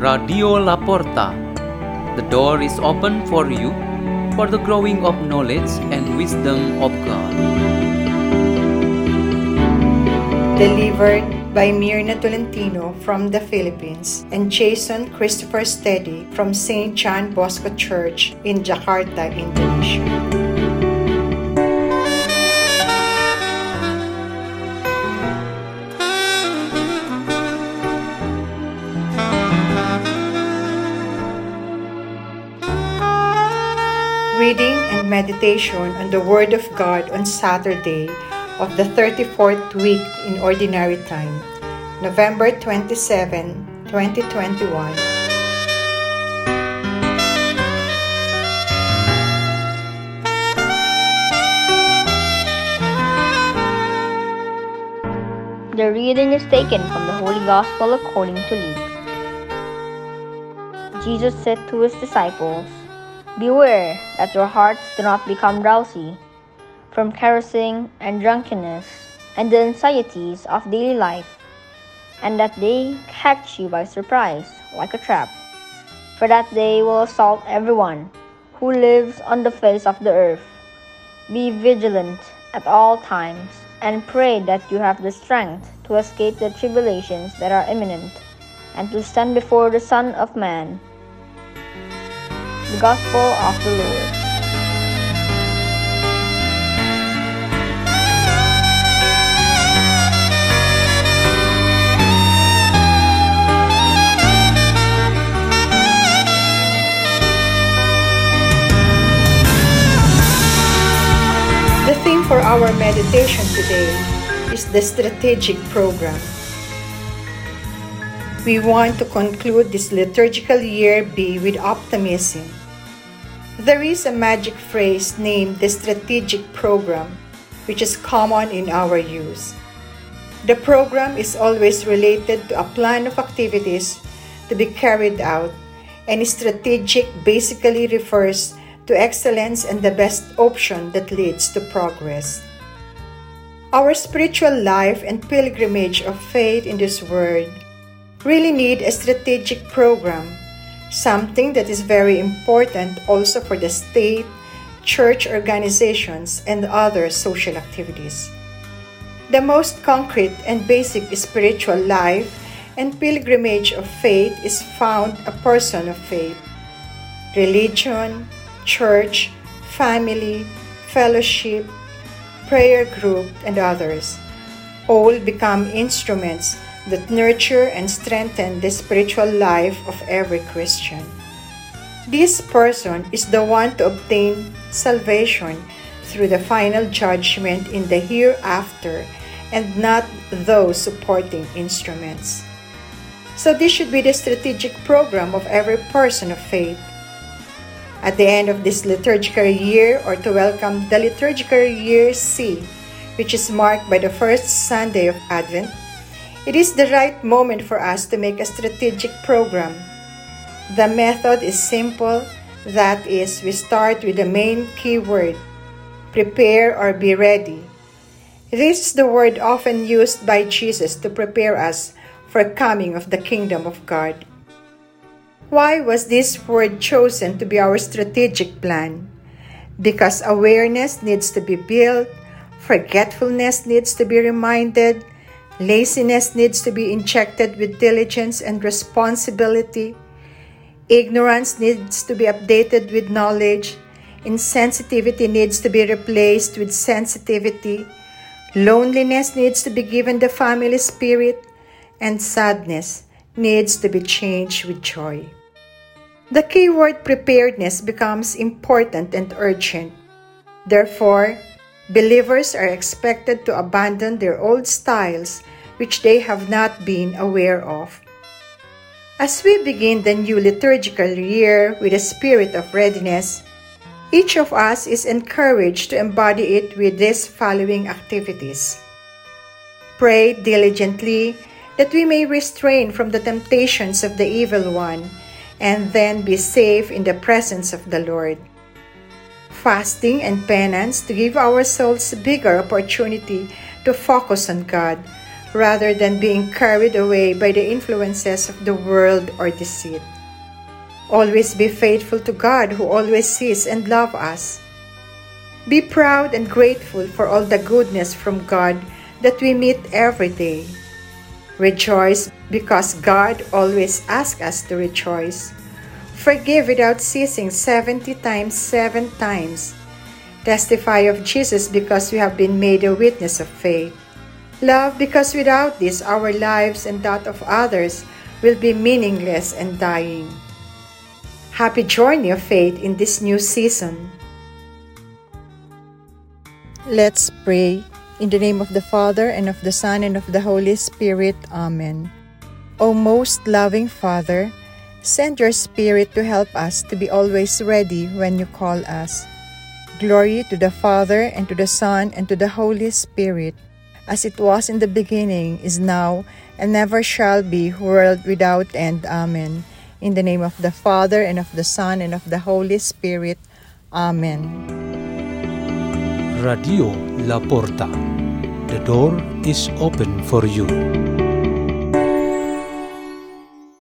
Radio La Porta. The door is open for you for the growing of knowledge and wisdom of God. Delivered by Mirna Tolentino from the Philippines and Jason Christopher Stedy from St. John Bosco Church in Jakarta, Indonesia. Reading and meditation on the Word of God on Saturday of the 34th week in Ordinary Time, November 27, 2021. The reading is taken from the Holy Gospel according to Luke. Jesus said to his disciples, Beware that your hearts do not become drowsy from carousing and drunkenness and the anxieties of daily life, and that they catch you by surprise like a trap. For that day will assault everyone who lives on the face of the earth. Be vigilant at all times and pray that you have the strength to escape the tribulations that are imminent and to stand before the Son of Man. The Gospel of the Lord. The theme for our meditation today is the strategic program. We want to conclude this liturgical year B with optimism. There is a magic phrase named the strategic program, which is common in our use. The program is always related to a plan of activities to be carried out, and strategic basically refers to excellence and the best option that leads to progress. Our spiritual life and pilgrimage of faith in this world really need a strategic program, something that is very important also for the state, church organizations, and other social activities. The most concrete and basic spiritual life and pilgrimage of faith is found a person of faith. Religion, church, family, fellowship, prayer group, and others all become instruments that nurture and strengthen the spiritual life of every Christian. This person is the one to obtain salvation through the final judgment in the hereafter and not those supporting instruments. So, this should be the strategic program of every person of faith at the end of this liturgical year or to welcome the liturgical year C, which is marked by the first Sunday of Advent, it is the right moment for us to make a strategic program. The method is simple that is, we start with the main keyword prepare or be ready. This is the word often used by Jesus to prepare us for coming of the kingdom of God. Why was this word chosen to be our strategic plan? Because awareness needs to be built, forgetfulness needs to be reminded, laziness needs to be injected with diligence and responsibility, ignorance needs to be updated with knowledge, insensitivity needs to be replaced with sensitivity, loneliness needs to be given the family spirit, and sadness needs to be changed with joy. The keyword preparedness becomes important and urgent. Therefore, believers are expected to abandon their old styles which they have not been aware of. As we begin the new liturgical year with a spirit of readiness, each of us is encouraged to embody it with these following activities. Pray diligently that we may restrain from the temptations of the evil one and then be safe in the presence of the Lord. Fasting and penance to give our souls bigger opportunity to focus on God, rather than being carried away by the influences of the world or deceit. Always be faithful to God who always sees and loves us. Be proud and grateful for all the goodness from God that we meet every day. Rejoice because God always asks us to rejoice. Forgive without ceasing 70 times, 7 times. Testify of Jesus because we have been made a witness of faith. Love because without this, our lives and that of others will be meaningless and dying. Happy journey of faith in this new season. Let's pray. In the name of the Father, and of the Son, and of the Holy Spirit. Amen. O most loving Father, send your Spirit to help us to be always ready when you call us. Glory to the Father, and to the Son, and to the Holy Spirit, as it was in the beginning, is now, and never shall be, world without end. Amen. In the name of the Father, and of the Son, and of the Holy Spirit. Amen. Radio La Porta. The door is open for you.